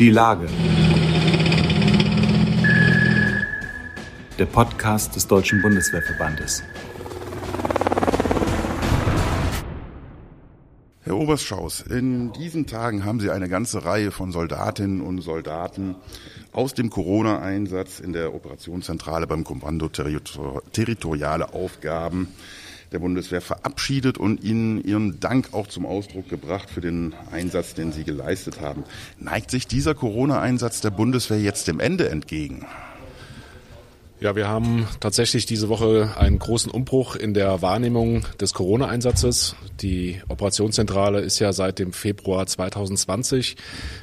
Die Lage. Der Podcast des Deutschen Bundeswehrverbandes. Herr Oberschaus, in diesen Tagen haben Sie eine ganze Reihe von Soldatinnen und Soldaten aus dem Corona-Einsatz in der Operationszentrale beim Kommando Territoriale Aufgaben der Bundeswehr verabschiedet und Ihnen Ihren Dank auch zum Ausdruck gebracht für den Einsatz, den Sie geleistet haben. Neigt sich dieser Corona-Einsatz der Bundeswehr jetzt dem Ende entgegen? Ja, wir haben tatsächlich diese Woche einen großen Umbruch in der Wahrnehmung des Corona-Einsatzes. Die Operationszentrale ist ja seit dem Februar 2020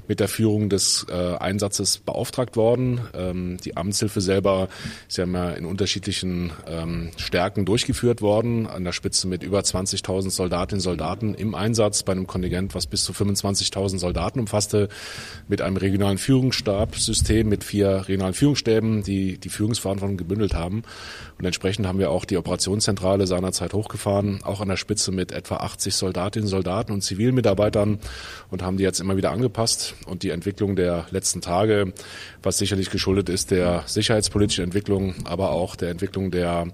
mit der Führung des äh, Einsatzes beauftragt worden. Ähm, die Amtshilfe selber ist ja immer in unterschiedlichen ähm, Stärken durchgeführt worden, an der Spitze mit über 20.000 Soldatinnen und Soldaten im Einsatz bei einem Kontingent, was bis zu 25.000 Soldaten umfasste, mit einem regionalen Führungsstabsystem mit vier regionalen Führungsstäben, die die Führungsverantwortung davon gebündelt haben. Und entsprechend haben wir auch die Operationszentrale seinerzeit hochgefahren, auch an der Spitze mit etwa 80 Soldatinnen, Soldaten und Zivilmitarbeitern und haben die jetzt immer wieder angepasst. Und die Entwicklung der letzten Tage, was sicherlich geschuldet ist der sicherheitspolitischen Entwicklung, aber auch der Entwicklung der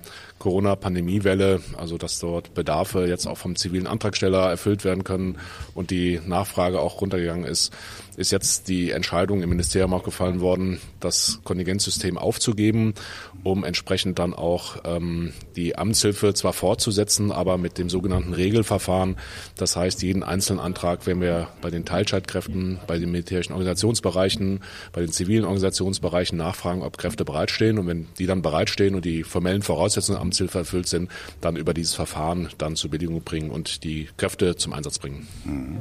Corona-Pandemiewelle, also dass dort Bedarfe jetzt auch vom zivilen Antragsteller erfüllt werden können und die Nachfrage auch runtergegangen ist, ist jetzt die Entscheidung im Ministerium auch gefallen worden, das Kontingentsystem aufzugeben, um entsprechend dann auch ähm, die Amtshilfe zwar fortzusetzen, aber mit dem sogenannten Regelverfahren. Das heißt, jeden einzelnen Antrag, wenn wir bei den Teilscheitkräften, bei den militärischen Organisationsbereichen, bei den zivilen Organisationsbereichen nachfragen, ob Kräfte bereitstehen und wenn die dann bereitstehen und die formellen Voraussetzungen der Amtshilfe erfüllt sind, dann über dieses Verfahren dann zur Bedingung bringen und die Kräfte zum Einsatz bringen. Mhm.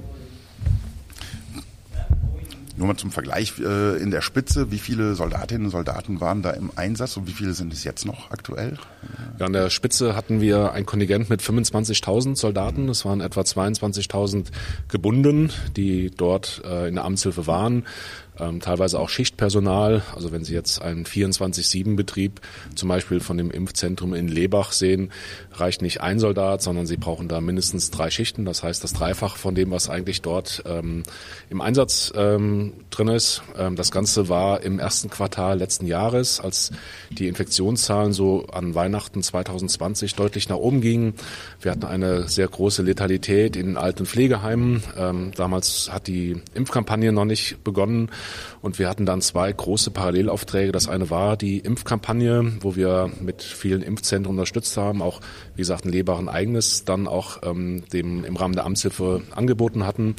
Nur mal zum Vergleich äh, in der Spitze, wie viele Soldatinnen und Soldaten waren da im Einsatz und wie viele sind es jetzt noch aktuell? Ja, an der Spitze hatten wir ein Kontingent mit 25.000 Soldaten. Es waren etwa 22.000 gebunden, die dort äh, in der Amtshilfe waren ähm, teilweise auch Schichtpersonal. Also wenn Sie jetzt einen 24-7-Betrieb zum Beispiel von dem Impfzentrum in Lebach sehen, reicht nicht ein Soldat, sondern Sie brauchen da mindestens drei Schichten. Das heißt, das Dreifach von dem, was eigentlich dort ähm, im Einsatz ähm, drin ist. Ähm, das Ganze war im ersten Quartal letzten Jahres, als die Infektionszahlen so an Weihnachten 2020 deutlich nach oben gingen. Wir hatten eine sehr große Letalität in alten Pflegeheimen. Ähm, damals hat die Impfkampagne noch nicht begonnen. Und wir hatten dann zwei große Parallelaufträge. Das eine war die Impfkampagne, wo wir mit vielen Impfzentren unterstützt haben, auch wie gesagt ein Lebaren eigenes dann auch ähm, dem im Rahmen der Amtshilfe angeboten hatten.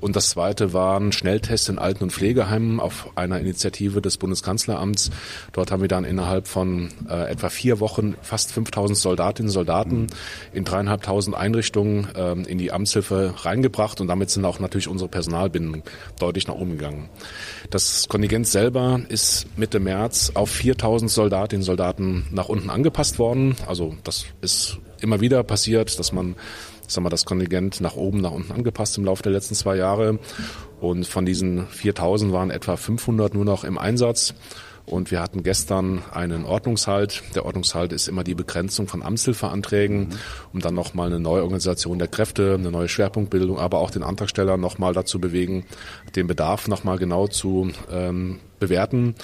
Und das zweite waren Schnelltests in Alten- und Pflegeheimen auf einer Initiative des Bundeskanzleramts. Dort haben wir dann innerhalb von äh, etwa vier Wochen fast 5000 Soldatinnen und Soldaten in dreieinhalbtausend Einrichtungen ähm, in die Amtshilfe reingebracht und damit sind auch natürlich unsere Personalbindung deutlich nach oben gegangen. Das Kontingent selber ist Mitte März auf 4000 Soldatinnen und Soldaten nach unten angepasst worden. Also das ist immer wieder passiert, dass man sagen wir, das Kontingent nach oben, nach unten angepasst im Laufe der letzten zwei Jahre. Und von diesen 4000 waren etwa 500 nur noch im Einsatz. Und wir hatten gestern einen Ordnungshalt. Der Ordnungshalt ist immer die Begrenzung von Amtshilfeanträgen, um dann nochmal eine neue Organisation der Kräfte, eine neue Schwerpunktbildung, aber auch den Antragsteller nochmal dazu bewegen, den Bedarf nochmal genau zu ähm, bewerten.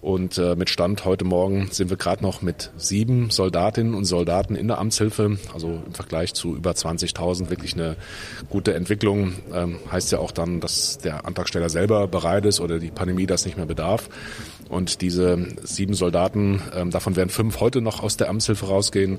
Und äh, mit Stand heute Morgen sind wir gerade noch mit sieben Soldatinnen und Soldaten in der Amtshilfe. Also im Vergleich zu über 20.000 wirklich eine gute Entwicklung. Ähm, heißt ja auch dann, dass der Antragsteller selber bereit ist oder die Pandemie das nicht mehr bedarf. Und diese sieben Soldaten, ähm, davon werden fünf heute noch aus der Amtshilfe rausgehen.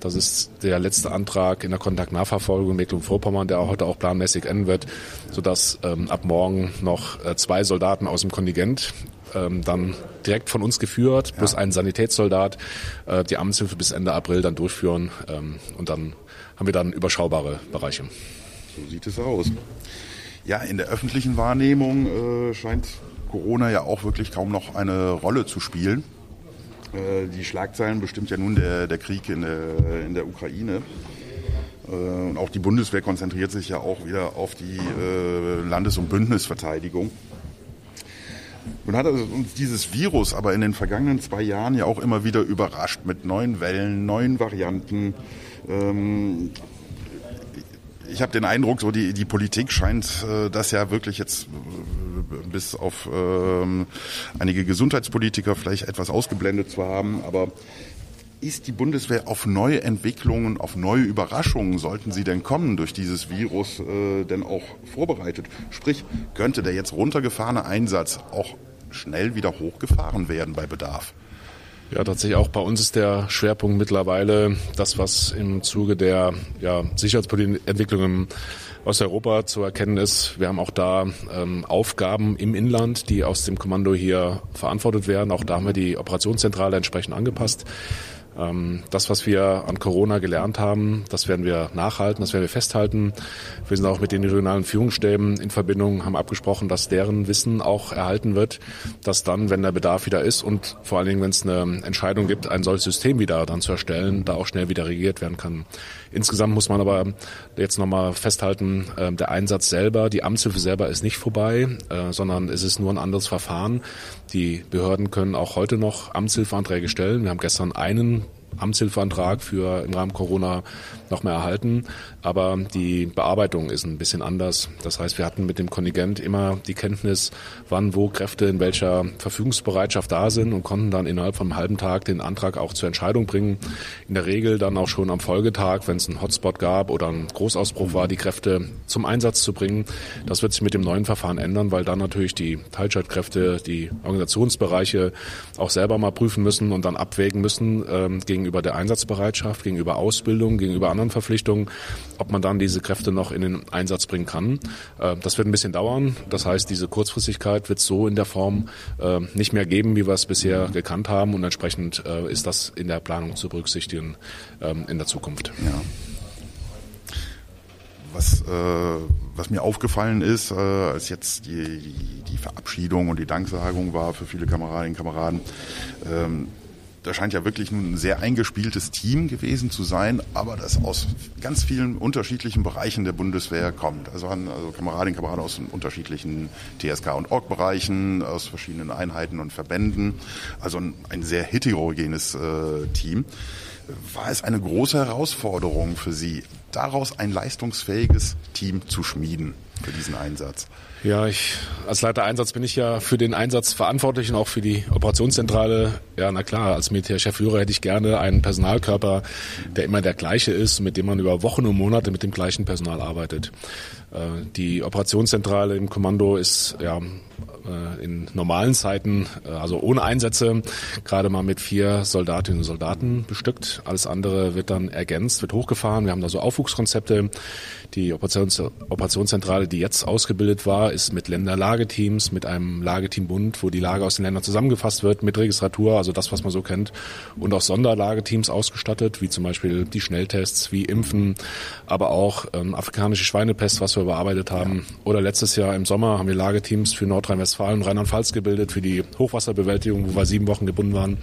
Das ist der letzte Antrag in der Kontaktnachverfolgung Mecklenburg-Vorpommern, der heute auch planmäßig enden wird, sodass ähm, ab morgen noch äh, zwei Soldaten aus dem Kontingent ähm, dann direkt von uns geführt, plus ja. ein Sanitätssoldat, äh, die Amtshilfe bis Ende April dann durchführen ähm, und dann haben wir dann überschaubare Bereiche. So sieht es aus. Ja, in der öffentlichen Wahrnehmung äh, scheint Corona ja auch wirklich kaum noch eine Rolle zu spielen. Äh, die Schlagzeilen bestimmt ja nun der, der Krieg in der, in der Ukraine. Äh, und auch die Bundeswehr konzentriert sich ja auch wieder auf die äh, Landes- und Bündnisverteidigung. Nun hat uns dieses Virus aber in den vergangenen zwei Jahren ja auch immer wieder überrascht mit neuen Wellen, neuen Varianten. Ähm, ich habe den Eindruck, so die, die Politik scheint das ja wirklich jetzt bis auf ähm, einige Gesundheitspolitiker vielleicht etwas ausgeblendet zu haben, aber ist die Bundeswehr auf neue Entwicklungen, auf neue Überraschungen, sollten sie denn kommen durch dieses Virus, äh, denn auch vorbereitet? Sprich, könnte der jetzt runtergefahrene Einsatz auch schnell wieder hochgefahren werden bei Bedarf? Ja, tatsächlich auch bei uns ist der Schwerpunkt mittlerweile das, was im Zuge der ja, sicherheitspolitischen Entwicklungen Osteuropa zu erkennen ist. Wir haben auch da ähm, Aufgaben im Inland, die aus dem Kommando hier verantwortet werden. Auch da haben wir die Operationszentrale entsprechend angepasst. Ähm, das, was wir an Corona gelernt haben, das werden wir nachhalten, das werden wir festhalten. Wir sind auch mit den regionalen Führungsstäben in Verbindung, haben abgesprochen, dass deren Wissen auch erhalten wird, dass dann, wenn der Bedarf wieder ist und vor allen Dingen, wenn es eine Entscheidung gibt, ein solches System wieder dann zu erstellen, da auch schnell wieder regiert werden kann. Insgesamt muss man aber jetzt nochmal festhalten, ähm, der Einsatz selber, die Amtshilfe selber ist nicht vorbei, äh, sondern es ist nur ein anderes Verfahren. Die Behörden können auch heute noch Amtshilfeanträge stellen. Wir haben gestern einen Amtshilfeantrag für im Rahmen Corona noch mehr erhalten. Aber die Bearbeitung ist ein bisschen anders. Das heißt, wir hatten mit dem Kontingent immer die Kenntnis, wann, wo Kräfte in welcher Verfügungsbereitschaft da sind und konnten dann innerhalb von einem halben Tag den Antrag auch zur Entscheidung bringen. In der Regel dann auch schon am Folgetag, wenn es einen Hotspot gab oder ein Großausbruch war, die Kräfte zum Einsatz zu bringen. Das wird sich mit dem neuen Verfahren ändern, weil dann natürlich die Teilstreitkräfte, die Organisationsbereiche auch selber mal prüfen müssen und dann abwägen müssen ähm, gegenüber der Einsatzbereitschaft, gegenüber Ausbildung, gegenüber anderen Verpflichtungen, ob man dann diese Kräfte noch in den Einsatz bringen kann. Äh, das wird ein bisschen dauern. Das heißt, diese Kurzfristigkeit wird es so in der Form äh, nicht mehr geben, wie wir es bisher gekannt haben. Und entsprechend äh, ist das in der Planung zu berücksichtigen ähm, in der Zukunft. Ja. Was, äh, was mir aufgefallen ist, äh, als jetzt die, die, die Verabschiedung und die Danksagung war für viele Kameradinnen und Kameraden, ähm, da scheint ja wirklich nun ein sehr eingespieltes Team gewesen zu sein, aber das aus ganz vielen unterschiedlichen Bereichen der Bundeswehr kommt. Also, also Kameradinnen und Kameraden aus unterschiedlichen TSK und Org-Bereichen, aus verschiedenen Einheiten und Verbänden. Also ein, ein sehr heterogenes äh, Team. War es eine große Herausforderung für Sie, daraus ein leistungsfähiges Team zu schmieden für diesen Einsatz? Ja, ich als Leiter Einsatz bin ich ja für den Einsatz verantwortlich und auch für die Operationszentrale. Ja, na klar, als Militärchefführer hätte ich gerne einen Personalkörper, der immer der gleiche ist, mit dem man über Wochen und Monate mit dem gleichen Personal arbeitet. Äh, die Operationszentrale im Kommando ist ja äh, in normalen Zeiten, äh, also ohne Einsätze, gerade mal mit vier Soldatinnen und Soldaten bestückt. Alles andere wird dann ergänzt, wird hochgefahren. Wir haben da so Aufwuchskonzepte. Die Operations Operationszentrale, die jetzt ausgebildet war, ist mit Länderlageteams, mit einem Lageteambund, wo die Lage aus den Ländern zusammengefasst wird, mit Registratur, also das, was man so kennt, und auch Sonderlageteams ausgestattet, wie zum Beispiel die Schnelltests, wie Impfen, aber auch ähm, afrikanische Schweinepest, was wir bearbeitet haben. Oder letztes Jahr im Sommer haben wir Lageteams für Nordrhein-Westfalen, Rheinland-Pfalz gebildet, für die Hochwasserbewältigung, wo wir sieben Wochen gebunden waren.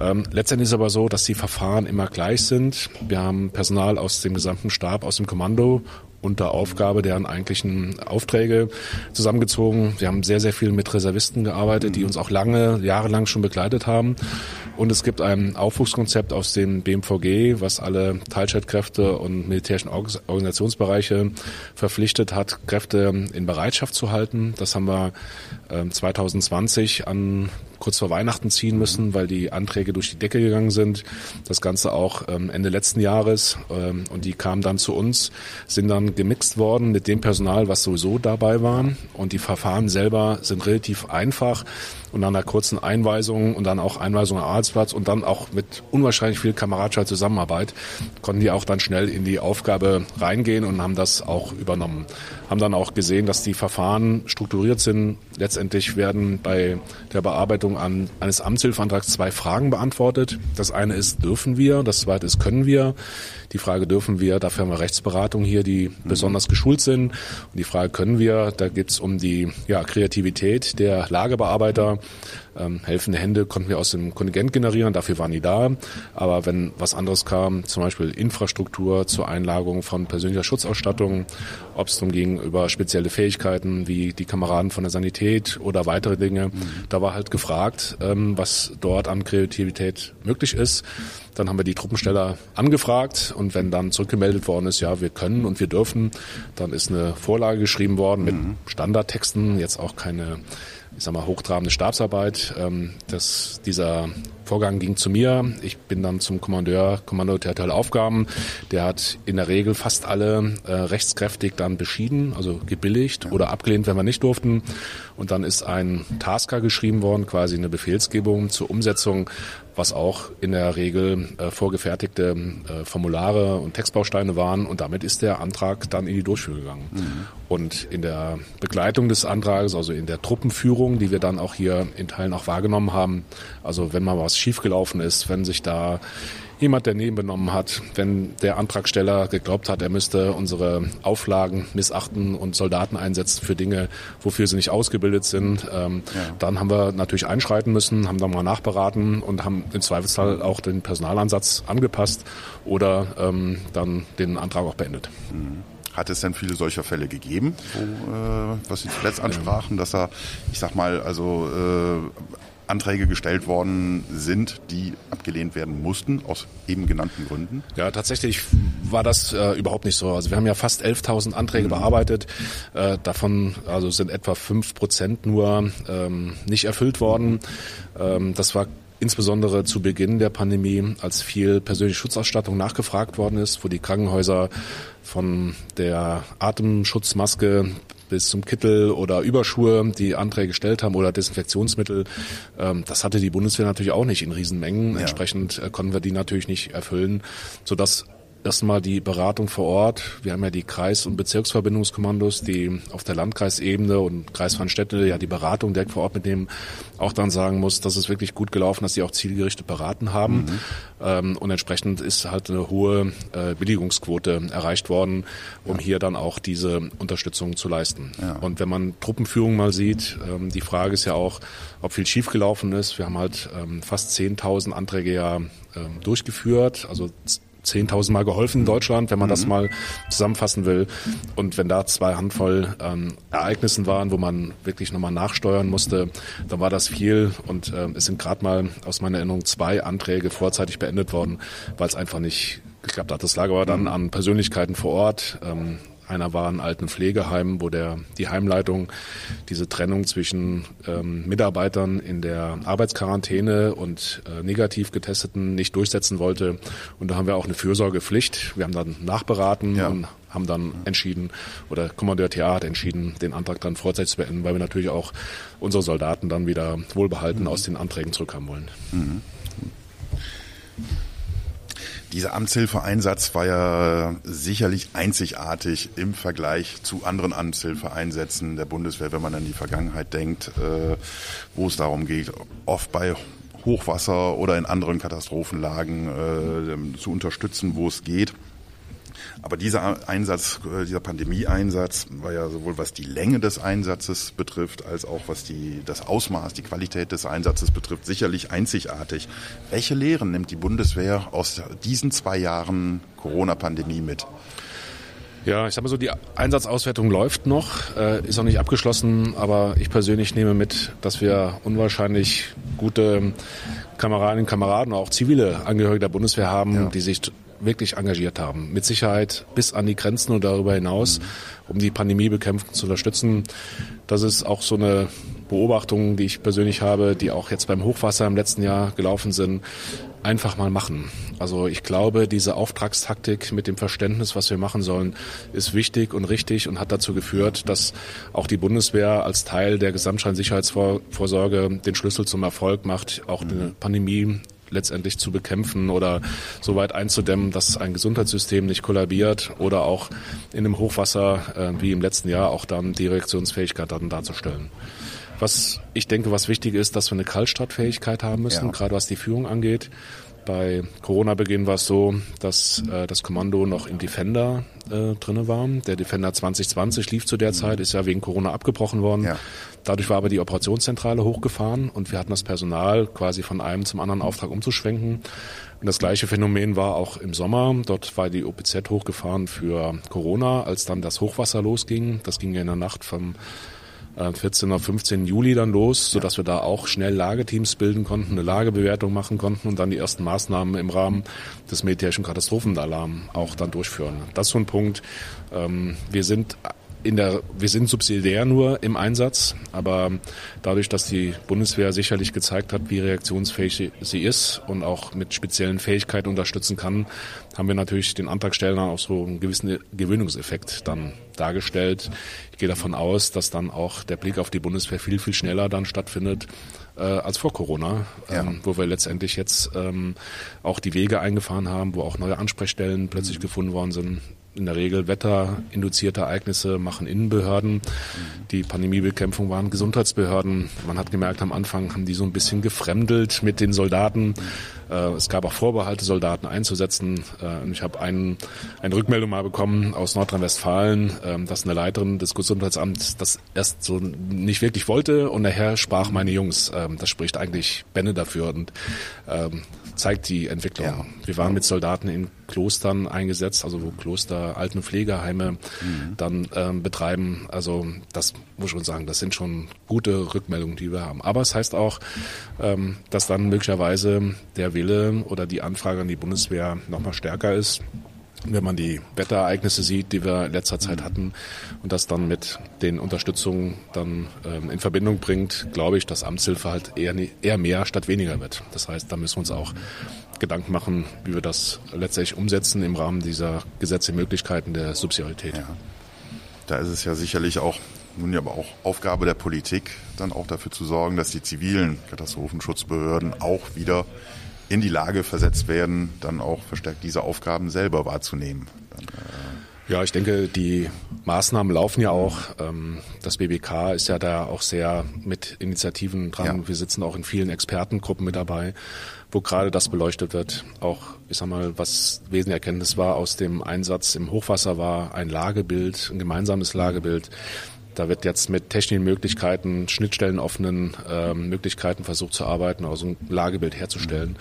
Ähm, letztendlich ist aber so, dass die Verfahren immer gleich sind. Wir haben Personal aus dem gesamten Stab, aus dem Kommando unter Aufgabe deren eigentlichen Aufträge zusammengezogen. Wir haben sehr, sehr viel mit Reservisten gearbeitet, die uns auch lange, jahrelang schon begleitet haben. Und es gibt ein Aufwuchskonzept aus dem BMVG, was alle Teilstreitkräfte und militärischen Organisationsbereiche verpflichtet hat, Kräfte in Bereitschaft zu halten. Das haben wir 2020 ähm, an kurz vor Weihnachten ziehen müssen, weil die Anträge durch die Decke gegangen sind. Das Ganze auch ähm, Ende letzten Jahres. Ähm, und die kamen dann zu uns, sind dann gemixt worden mit dem Personal, was sowieso dabei war. Und die Verfahren selber sind relativ einfach und nach einer kurzen Einweisung und dann auch Einweisung am Arbeitsplatz und dann auch mit unwahrscheinlich viel kameradscher Zusammenarbeit konnten die auch dann schnell in die Aufgabe reingehen und haben das auch übernommen. Haben dann auch gesehen, dass die Verfahren strukturiert sind. Letztendlich werden bei der Bearbeitung an, eines Amtshilfeantrags zwei Fragen beantwortet. Das eine ist, dürfen wir? Das zweite ist, können wir? Die Frage dürfen wir, dafür haben wir Rechtsberatung hier, die. Besonders geschult sind. Und die Frage können wir, da geht es um die ja, Kreativität der Lagebearbeiter Ähm, helfende Hände konnten wir aus dem Kontingent generieren, dafür waren die da. Aber wenn was anderes kam, zum Beispiel Infrastruktur zur Einlagerung von persönlicher Schutzausstattung, ob es darum ging über spezielle Fähigkeiten wie die Kameraden von der Sanität oder weitere Dinge, mhm. da war halt gefragt, ähm, was dort an Kreativität möglich ist. Dann haben wir die Truppensteller angefragt und wenn dann zurückgemeldet worden ist, ja, wir können und wir dürfen, dann ist eine Vorlage geschrieben worden mit mhm. Standardtexten, jetzt auch keine ich sag mal, hochtrabende Stabsarbeit. Ähm, das, dieser Vorgang ging zu mir. Ich bin dann zum Kommandeur, Kommando Territoriale Aufgaben. Der hat in der Regel fast alle äh, rechtskräftig dann beschieden, also gebilligt oder abgelehnt, wenn wir nicht durften. Und dann ist ein Tasker geschrieben worden, quasi eine Befehlsgebung zur Umsetzung was auch in der Regel äh, vorgefertigte äh, Formulare und Textbausteine waren. Und damit ist der Antrag dann in die Durchführung gegangen. Mhm. Und in der Begleitung des Antrages, also in der Truppenführung, die wir dann auch hier in Teilen auch wahrgenommen haben, also wenn mal was schiefgelaufen ist, wenn sich da jemand daneben benommen hat, wenn der Antragsteller geglaubt hat, er müsste unsere Auflagen missachten und Soldaten einsetzen für Dinge, wofür sie nicht ausgebildet sind, ähm, ja. dann haben wir natürlich einschreiten müssen, haben dann mal nachberaten und haben im Zweifelsfall auch den Personalansatz angepasst oder ähm, dann den Antrag auch beendet. Mhm. Hat es denn viele solcher Fälle gegeben, wo, äh, was Sie zuletzt ansprachen, dass er, ich sag mal, also äh, Anträge gestellt worden sind, die abgelehnt werden mussten, aus eben genannten Gründen? Ja, tatsächlich war das äh, überhaupt nicht so. Also wir haben ja fast 11.000 Anträge mhm. bearbeitet. Äh, davon also sind etwa fünf Prozent nur ähm, nicht erfüllt worden. Ähm, das war insbesondere zu Beginn der Pandemie, als viel persönliche Schutzausstattung nachgefragt worden ist, wo die Krankenhäuser von der Atemschutzmaske bis zum Kittel oder Überschuhe, die Anträge gestellt haben oder Desinfektionsmittel. Ähm, das hatte die Bundeswehr natürlich auch nicht in Riesenmengen. Ja. Entsprechend äh, konnten wir die natürlich nicht erfüllen, sodass erstmal die Beratung vor Ort. Wir haben ja die Kreis- und Bezirksverbindungskommandos, die auf der Landkreisebene und Kreisverbandstädte ja die Beratung direkt vor Ort mitnehmen, auch dann sagen muss, dass es wirklich gut gelaufen, dass sie auch zielgerichtet beraten haben. Mhm. Ähm, und entsprechend ist halt eine hohe äh, Billigungsquote erreicht worden, um ja. hier dann auch diese Unterstützung zu leisten. Ja. Und wenn man Truppenführung mal sieht, ähm, die Frage ist ja auch, ob viel schiefgelaufen ist. Wir haben halt ähm, fast 10.000 Anträge ja durchgeführt, also 10.000 Mal geholfen in Deutschland, wenn man mhm. das mal zusammenfassen will. Und wenn da zwei Handvoll ähm, Ereignissen waren, wo man wirklich nochmal nachsteuern musste, dann war das viel. Und äh, es sind gerade mal aus meiner Erinnerung zwei Anträge vorzeitig beendet worden, weil es einfach nicht geklappt hat. Das lag aber dann mhm. an Persönlichkeiten vor Ort. Ähm, einer war in alten Pflegeheimen, wo der, die Heimleitung diese Trennung zwischen ähm, Mitarbeitern in der Arbeitsquarantäne und äh, negativ getesteten nicht durchsetzen wollte. Und da haben wir auch eine Fürsorgepflicht. Wir haben dann nachberaten ja. und haben dann entschieden, oder Kommandeur TA hat entschieden, den Antrag dann vorzeitig zu beenden, weil wir natürlich auch unsere Soldaten dann wieder wohlbehalten mhm. aus den Anträgen zurückhaben wollen. Mhm. Dieser Amtshilfeeinsatz war ja sicherlich einzigartig im Vergleich zu anderen Amtshilfeeinsätzen der Bundeswehr, wenn man an die Vergangenheit denkt, äh, wo es darum geht, oft bei Hochwasser oder in anderen Katastrophenlagen äh, zu unterstützen, wo es geht. Aber dieser Einsatz, äh, dieser Pandemieeinsatz war ja sowohl was die Länge des Einsatzes betrifft, als auch was die, das Ausmaß, die Qualität des Einsatzes betrifft, sicherlich einzigartig. Welche Lehren nimmt die Bundeswehr aus diesen zwei Jahren Corona-Pandemie mit? Ja, ich sag mal so, die Einsatzauswertung läuft noch, äh, ist noch nicht abgeschlossen, aber ich persönlich nehme mit, dass wir unwahrscheinlich gute Kameradinnen und Kameraden, auch zivile Angehörige der Bundeswehr haben, ja. die sich wirklich engagiert haben. Mit Sicherheit bis an die Grenzen und darüber hinaus, um die Pandemiebekämpfung zu unterstützen. Das ist auch so eine Beobachtung, die ich persönlich habe, die auch jetzt beim Hochwasser im letzten Jahr gelaufen sind. Einfach mal machen. Also ich glaube, diese Auftragstaktik mit dem Verständnis, was wir machen sollen, ist wichtig und richtig und hat dazu geführt, dass auch die Bundeswehr als Teil der Gesamtscheinsicherheitsvorsorge den Schlüssel zum Erfolg macht, auch eine Pandemie letztendlich zu bekämpfen oder so weit einzudämmen, dass ein Gesundheitssystem nicht kollabiert oder auch in einem Hochwasser äh, wie im letzten Jahr auch dann die Reaktionsfähigkeit dann darzustellen. Was ich denke, was wichtig ist, dass wir eine Kaltstartfähigkeit haben müssen, ja. gerade was die Führung angeht. Bei Corona-Beginn war es so, dass äh, das Kommando noch im Defender äh, drinne war. Der Defender 2020 lief zu der mhm. Zeit, ist ja wegen Corona abgebrochen worden. Ja. Dadurch war aber die Operationszentrale hochgefahren und wir hatten das Personal quasi von einem zum anderen Auftrag umzuschwenken. Und das gleiche Phänomen war auch im Sommer. Dort war die OPZ hochgefahren für Corona, als dann das Hochwasser losging. Das ging ja in der Nacht vom 14. oder 15. Juli dann los, so dass wir da auch schnell Lageteams bilden konnten, eine Lagebewertung machen konnten und dann die ersten Maßnahmen im Rahmen des militärischen Katastrophenalarms auch dann durchführen. Das ist so ein Punkt. Ähm, wir sind in der, wir sind subsidiär nur im Einsatz, aber dadurch, dass die Bundeswehr sicherlich gezeigt hat, wie reaktionsfähig sie ist und auch mit speziellen Fähigkeiten unterstützen kann, haben wir natürlich den Antragstellern auch so einen gewissen Gewöhnungseffekt dann dargestellt. Ich gehe davon aus, dass dann auch der Blick auf die Bundeswehr viel, viel schneller dann stattfindet äh, als vor Corona, ja. ähm, wo wir letztendlich jetzt ähm, auch die Wege eingefahren haben, wo auch neue Ansprechstellen plötzlich mhm. gefunden worden sind in der Regel wetterinduzierte Ereignisse machen Innenbehörden. Die Pandemiebekämpfung waren Gesundheitsbehörden. Man hat gemerkt, am Anfang haben die so ein bisschen gefremdelt mit den Soldaten. Äh, es gab auch Vorbehalte, Soldaten einzusetzen. Äh, und ich habe einen, eine Rückmeldung mal bekommen aus Nordrhein-Westfalen, ähm, dass eine Leiterin des Gesundheitsamts das erst so nicht wirklich wollte und nachher sprach meine Jungs. Ähm, das spricht eigentlich Bände dafür und ähm, zeigt die Entwicklung. Wir waren mit Soldaten in Klostern eingesetzt, also wo Kloster Alten- Pflegeheime mhm. dann ähm, betreiben. Also das muss ich schon sagen, das sind schon gute Rückmeldungen, die wir haben. Aber es heißt auch, ähm, dass dann möglicherweise der Wille oder die Anfrage an die Bundeswehr nochmal stärker ist wenn man die Wetterereignisse sieht, die wir in letzter Zeit hatten und das dann mit den Unterstützungen dann ähm, in Verbindung bringt, glaube ich, dass Amtshilfe halt eher, eher mehr statt weniger wird. Das heißt, da müssen wir uns auch Gedanken machen, wie wir das letztendlich umsetzen im Rahmen dieser gesetzlichen Möglichkeiten der Subsidiarität. Ja. Da ist es ja sicherlich auch nun ja aber auch Aufgabe der Politik, dann auch dafür zu sorgen, dass die zivilen Katastrophenschutzbehörden auch wieder in die Lage versetzt werden, dann auch verstärkt diese Aufgaben selber wahrzunehmen. Dann, äh ja, ich denke, die Maßnahmen laufen ja auch. Ähm, das BBK ist ja da auch sehr mit Initiativen dran. Ja. Wir sitzen auch in vielen Expertengruppen mit dabei, wo gerade das beleuchtet wird. Auch, ich sag mal, was wesentliche Erkenntnis war aus dem Einsatz im Hochwasser war ein Lagebild, ein gemeinsames Lagebild. Da wird jetzt mit technischen Möglichkeiten, schnittstellenoffenen äh, Möglichkeiten versucht zu arbeiten, also ein Lagebild herzustellen. Mhm.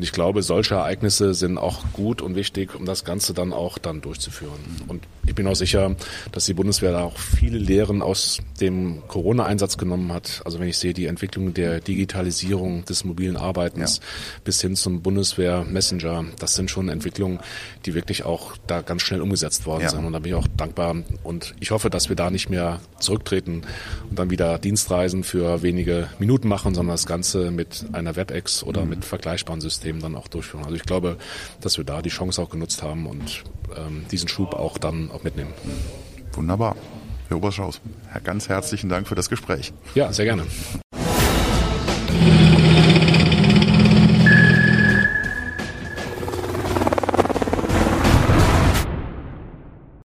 Und ich glaube, solche Ereignisse sind auch gut und wichtig, um das Ganze dann auch dann durchzuführen. Und ich bin auch sicher, dass die Bundeswehr da auch viele Lehren aus dem Corona-Einsatz genommen hat. Also wenn ich sehe, die Entwicklung der Digitalisierung des mobilen Arbeitens ja. bis hin zum Bundeswehr-Messenger, das sind schon Entwicklungen, die wirklich auch da ganz schnell umgesetzt worden ja. sind. Und da bin ich auch dankbar. Und ich hoffe, dass wir da nicht mehr zurücktreten und dann wieder Dienstreisen für wenige Minuten machen, sondern das Ganze mit einer WebEx oder mhm. mit vergleichbaren Systemen dann auch durchführen. Also ich glaube, dass wir da die Chance auch genutzt haben und ähm, diesen Schub auch dann auch mitnehmen. Wunderbar. Herr Oberschaus, ganz herzlichen Dank für das Gespräch. Ja, sehr gerne.